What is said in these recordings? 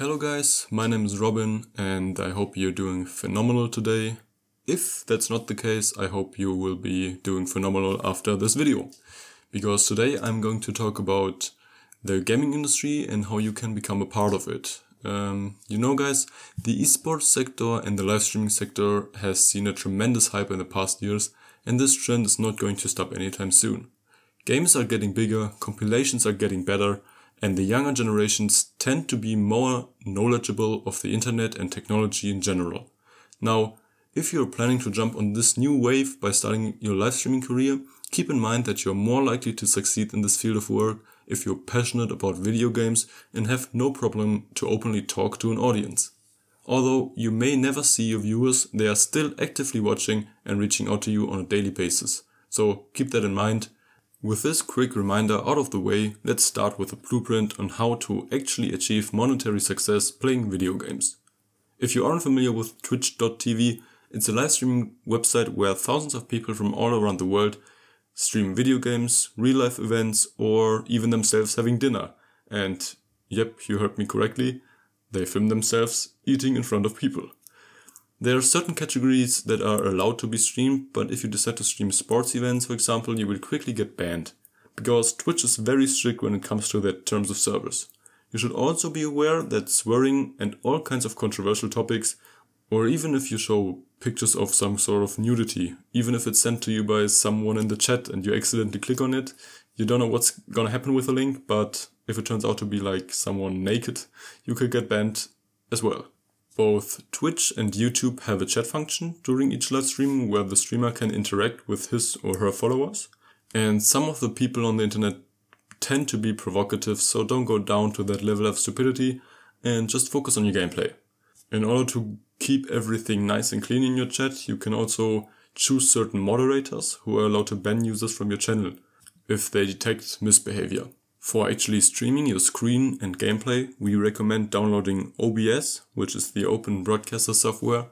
Hello guys, my name is Robin and I hope you're doing phenomenal today. If that's not the case, I hope you will be doing phenomenal after this video. Because today I'm going to talk about the gaming industry and how you can become a part of it. Um, you know guys, the esports sector and the live streaming sector has seen a tremendous hype in the past years and this trend is not going to stop anytime soon. Games are getting bigger, compilations are getting better, and the younger generations tend to be more knowledgeable of the internet and technology in general. Now, if you're planning to jump on this new wave by starting your live streaming career, keep in mind that you're more likely to succeed in this field of work if you're passionate about video games and have no problem to openly talk to an audience. Although you may never see your viewers, they are still actively watching and reaching out to you on a daily basis. So keep that in mind with this quick reminder out of the way, let's start with a blueprint on how to actually achieve monetary success playing video games. If you aren't familiar with Twitch.tv, it's a live streaming website where thousands of people from all around the world stream video games, real life events, or even themselves having dinner. And yep, you heard me correctly, they film themselves eating in front of people. There are certain categories that are allowed to be streamed, but if you decide to stream sports events, for example, you will quickly get banned, because Twitch is very strict when it comes to their terms of service. You should also be aware that swearing and all kinds of controversial topics, or even if you show pictures of some sort of nudity, even if it's sent to you by someone in the chat and you accidentally click on it, you don't know what's gonna happen with the link, but if it turns out to be like someone naked, you could get banned as well. Both Twitch and YouTube have a chat function during each live stream where the streamer can interact with his or her followers. And some of the people on the internet tend to be provocative, so don't go down to that level of stupidity and just focus on your gameplay. In order to keep everything nice and clean in your chat, you can also choose certain moderators who are allowed to ban users from your channel if they detect misbehavior. For actually streaming your screen and gameplay, we recommend downloading OBS, which is the open broadcaster software,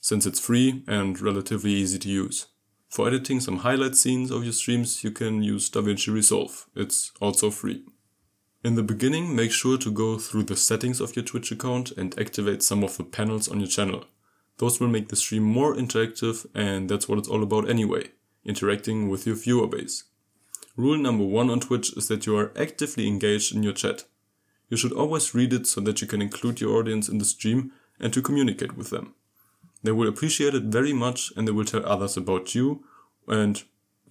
since it's free and relatively easy to use. For editing some highlight scenes of your streams, you can use DaVinci Resolve. It's also free. In the beginning, make sure to go through the settings of your Twitch account and activate some of the panels on your channel. Those will make the stream more interactive and that's what it's all about anyway, interacting with your viewer base. Rule number one on Twitch is that you are actively engaged in your chat. You should always read it so that you can include your audience in the stream and to communicate with them. They will appreciate it very much and they will tell others about you. And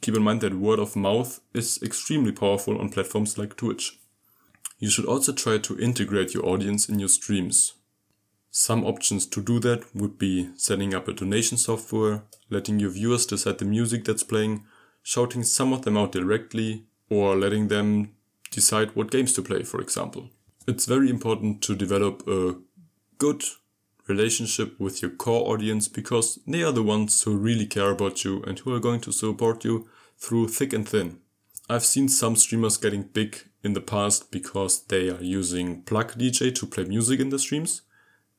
keep in mind that word of mouth is extremely powerful on platforms like Twitch. You should also try to integrate your audience in your streams. Some options to do that would be setting up a donation software, letting your viewers decide the music that's playing, shouting some of them out directly, or letting them decide what games to play, for example. It's very important to develop a good relationship with your core audience because they are the ones who really care about you and who are going to support you through thick and thin. I've seen some streamers getting big in the past because they are using Plug DJ to play music in the streams.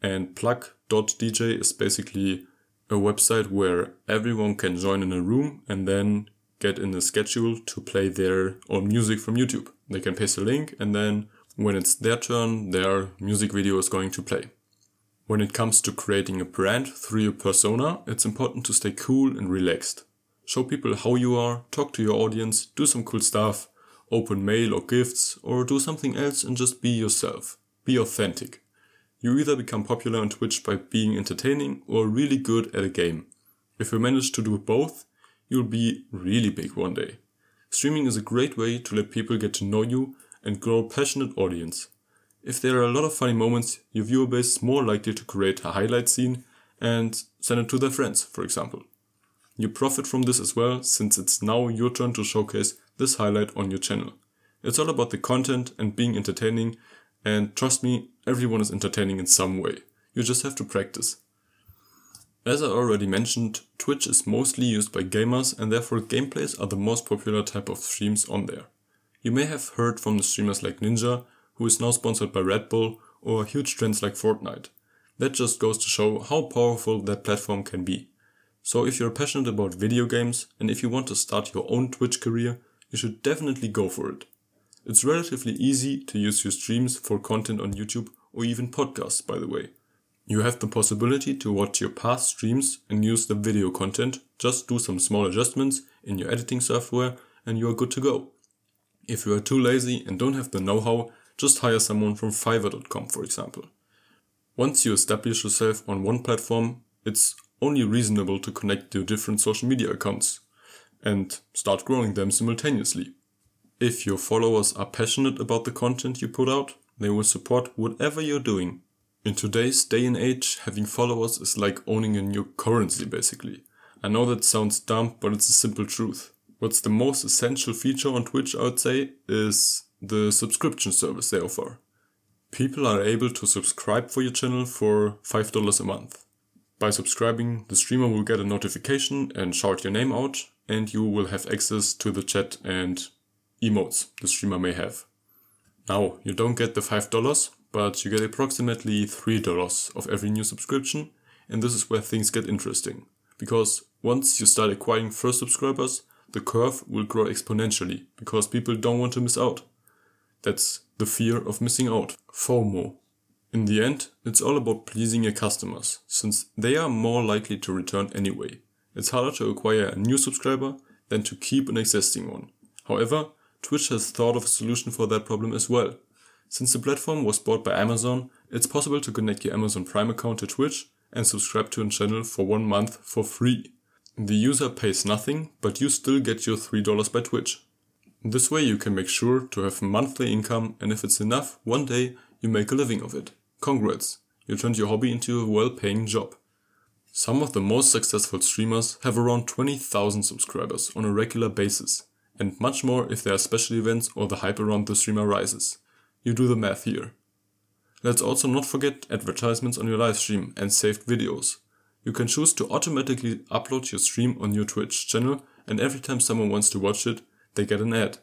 And Plug.dj is basically a website where everyone can join in a room and then get in the schedule to play their own music from YouTube. They can paste a link and then when it's their turn, their music video is going to play. When it comes to creating a brand through your persona, it's important to stay cool and relaxed. Show people how you are, talk to your audience, do some cool stuff, open mail or gifts, or do something else and just be yourself. Be authentic. You either become popular on Twitch by being entertaining or really good at a game. If you manage to do both, you'll be really big one day. Streaming is a great way to let people get to know you and grow a passionate audience. If there are a lot of funny moments, your viewer base is more likely to create a highlight scene and send it to their friends, for example. You profit from this as well, since it's now your turn to showcase this highlight on your channel. It's all about the content and being entertaining, and trust me, everyone is entertaining in some way. You just have to practice. As I already mentioned, Twitch is mostly used by gamers and therefore gameplays are the most popular type of streams on there. You may have heard from the streamers like Ninja, who is now sponsored by Red Bull, or huge trends like Fortnite. That just goes to show how powerful that platform can be. So if you're passionate about video games and if you want to start your own Twitch career, you should definitely go for it. It's relatively easy to use your streams for content on YouTube or even podcasts, by the way. You have the possibility to watch your past streams and use the video content, just do some small adjustments in your editing software, and you are good to go. If you are too lazy and don't have the know how, just hire someone from Fiverr.com, for example. Once you establish yourself on one platform, it's only reasonable to connect your different social media accounts and start growing them simultaneously. If your followers are passionate about the content you put out, they will support whatever you're doing. In today's day and age, having followers is like owning a new currency basically. I know that sounds dumb, but it's a simple truth. What's the most essential feature on Twitch, I would say, is the subscription service they offer. People are able to subscribe for your channel for $5 a month. By subscribing, the streamer will get a notification and shout your name out, and you will have access to the chat and emotes the streamer may have. Now, you don't get the $5, but you get approximately $3 of every new subscription, and this is where things get interesting. Because once you start acquiring first subscribers, the curve will grow exponentially because people don't want to miss out. That's the fear of missing out, FOMO. In the end, it's all about pleasing your customers, since they are more likely to return anyway. It's harder to acquire a new subscriber than to keep an existing one. However, Twitch has thought of a solution for that problem as well. Since the platform was bought by Amazon, it's possible to connect your Amazon Prime account to Twitch and subscribe to a channel for one month for free. The user pays nothing, but you still get your $3 by Twitch. This way you can make sure to have monthly income and if it's enough, one day you make a living of it. Congrats, you turned your hobby into a well-paying job. Some of the most successful streamers have around 20,000 subscribers on a regular basis, and much more if there are special events or the hype around the streamer rises. You do the math here. Let's also not forget advertisements on your live stream and saved videos. You can choose to automatically upload your stream on your Twitch channel and every time someone wants to watch it, they get an ad.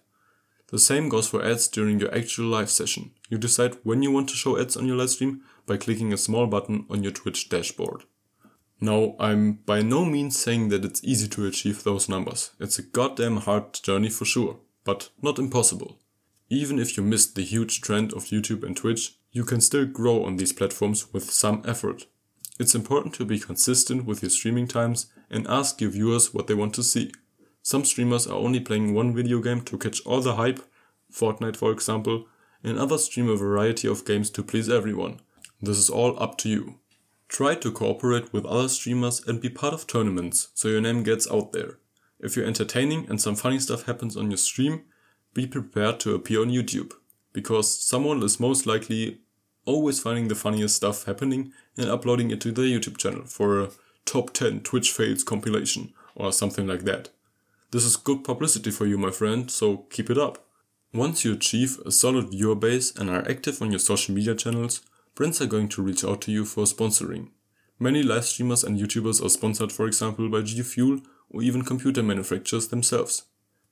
The same goes for ads during your actual live session. You decide when you want to show ads on your live stream by clicking a small button on your Twitch dashboard. Now, I'm by no means saying that it's easy to achieve those numbers. It's a goddamn hard journey for sure, but not impossible. Even if you missed the huge trend of YouTube and Twitch, you can still grow on these platforms with some effort. It's important to be consistent with your streaming times and ask your viewers what they want to see. Some streamers are only playing one video game to catch all the hype, Fortnite for example, and others stream a variety of games to please everyone. This is all up to you. Try to cooperate with other streamers and be part of tournaments so your name gets out there. If you're entertaining and some funny stuff happens on your stream, be prepared to appear on YouTube, because someone is most likely always finding the funniest stuff happening and uploading it to their YouTube channel for a top 10 Twitch fails compilation or something like that. This is good publicity for you, my friend, so keep it up. Once you achieve a solid viewer base and are active on your social media channels, brands are going to reach out to you for sponsoring. Many live streamers and YouTubers are sponsored, for example, by G Fuel or even computer manufacturers themselves.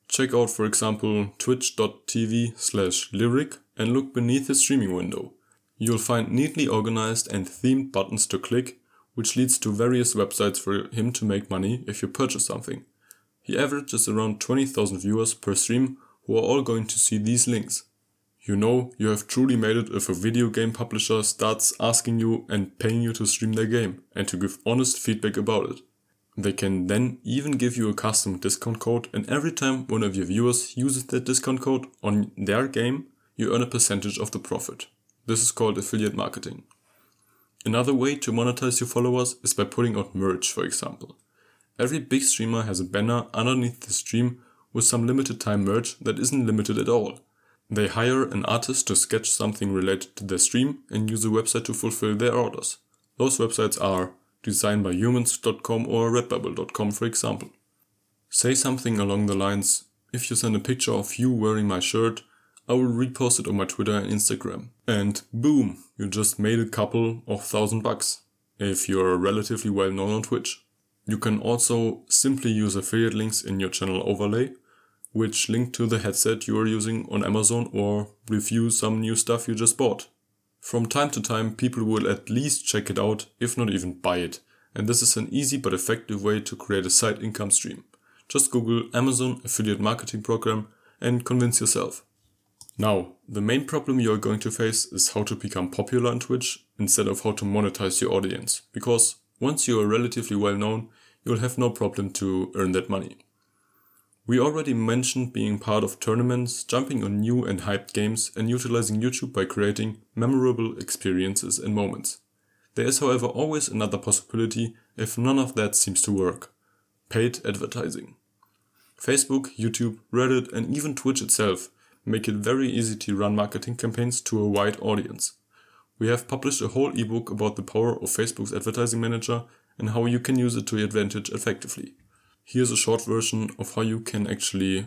Check out, for example, twitch.tv slash lirik and look beneath the streaming window. You'll find neatly organized and themed buttons to click, which leads to various websites for him to make money if you purchase something. He averages around 20,000 viewers per stream who are all going to see these links. You know you have truly made it if a video game publisher starts asking you and paying you to stream their game and to give honest feedback about it. They can then even give you a custom discount code and every time one of your viewers uses that discount code on their game, you earn a percentage of the profit. This is called affiliate marketing. Another way to monetize your followers is by putting out merch, for example. Every big streamer has a banner underneath the stream with some limited time merch that isn't limited at all. They hire an artist to sketch something related to their stream and use a website to fulfill their orders. Those websites are designbyhumans.com or redbubble.com for example. Say something along the lines, if you send a picture of you wearing my shirt, I will repost it on my Twitter and Instagram. And boom, you just made a couple of thousand bucks if you're relatively well known on Twitch. You can also simply use affiliate links in your channel overlay, which link to the headset you are using on Amazon or review some new stuff you just bought. From time to time, people will at least check it out, if not even buy it, and this is an easy but effective way to create a side income stream. Just Google Amazon Affiliate Marketing Program and convince yourself. Now, the main problem you are going to face is how to become popular on Twitch instead of how to monetize your audience, because once you are relatively well known, you'll have no problem to earn that money. We already mentioned being part of tournaments, jumping on new and hyped games, and utilizing YouTube by creating memorable experiences and moments. There is, however, always another possibility if none of that seems to work paid advertising. Facebook, YouTube, Reddit, and even Twitch itself make it very easy to run marketing campaigns to a wide audience. We have published a whole ebook about the power of Facebook's advertising manager and how you can use it to your advantage effectively. Here's a short version of how you can actually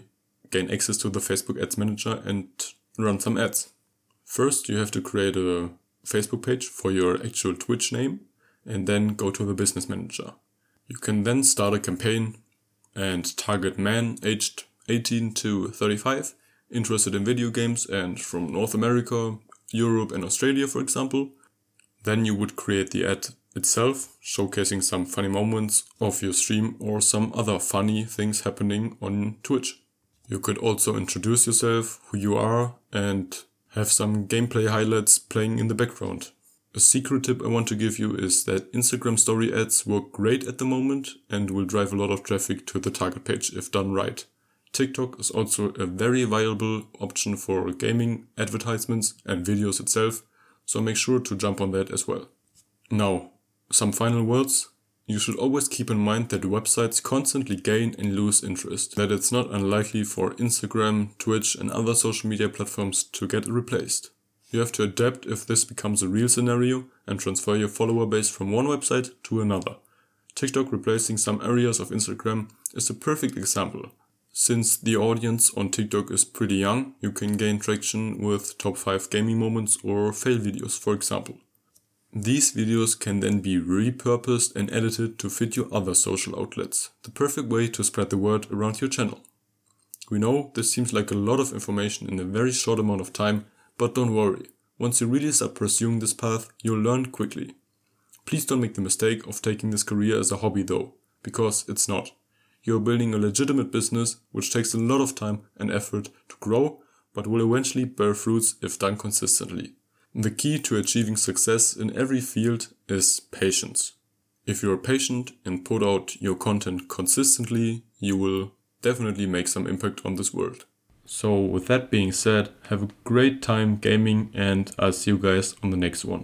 gain access to the Facebook Ads Manager and run some ads. First, you have to create a Facebook page for your actual Twitch name and then go to the Business Manager. You can then start a campaign and target men aged 18 to 35 interested in video games and from North America, Europe, and Australia, for example. Then you would create the ad itself, showcasing some funny moments of your stream or some other funny things happening on Twitch. You could also introduce yourself, who you are, and have some gameplay highlights playing in the background. A secret tip I want to give you is that Instagram story ads work great at the moment and will drive a lot of traffic to the target page if done right. TikTok is also a very viable option for gaming advertisements and videos itself, so make sure to jump on that as well. Now, some final words. You should always keep in mind that websites constantly gain and lose interest, that it's not unlikely for Instagram, Twitch, and other social media platforms to get replaced. You have to adapt if this becomes a real scenario and transfer your follower base from one website to another. TikTok replacing some areas of Instagram is a perfect example. Since the audience on TikTok is pretty young, you can gain traction with top 5 gaming moments or fail videos, for example. These videos can then be repurposed and edited to fit your other social outlets, the perfect way to spread the word around your channel. We know this seems like a lot of information in a very short amount of time, but don't worry, once you really start pursuing this path, you'll learn quickly. Please don't make the mistake of taking this career as a hobby though, because it's not you're building a legitimate business which takes a lot of time and effort to grow, but will eventually bear fruits if done consistently. The key to achieving success in every field is patience. If you're patient and put out your content consistently, you will definitely make some impact on this world. So, with that being said, have a great time gaming, and I'll see you guys on the next one.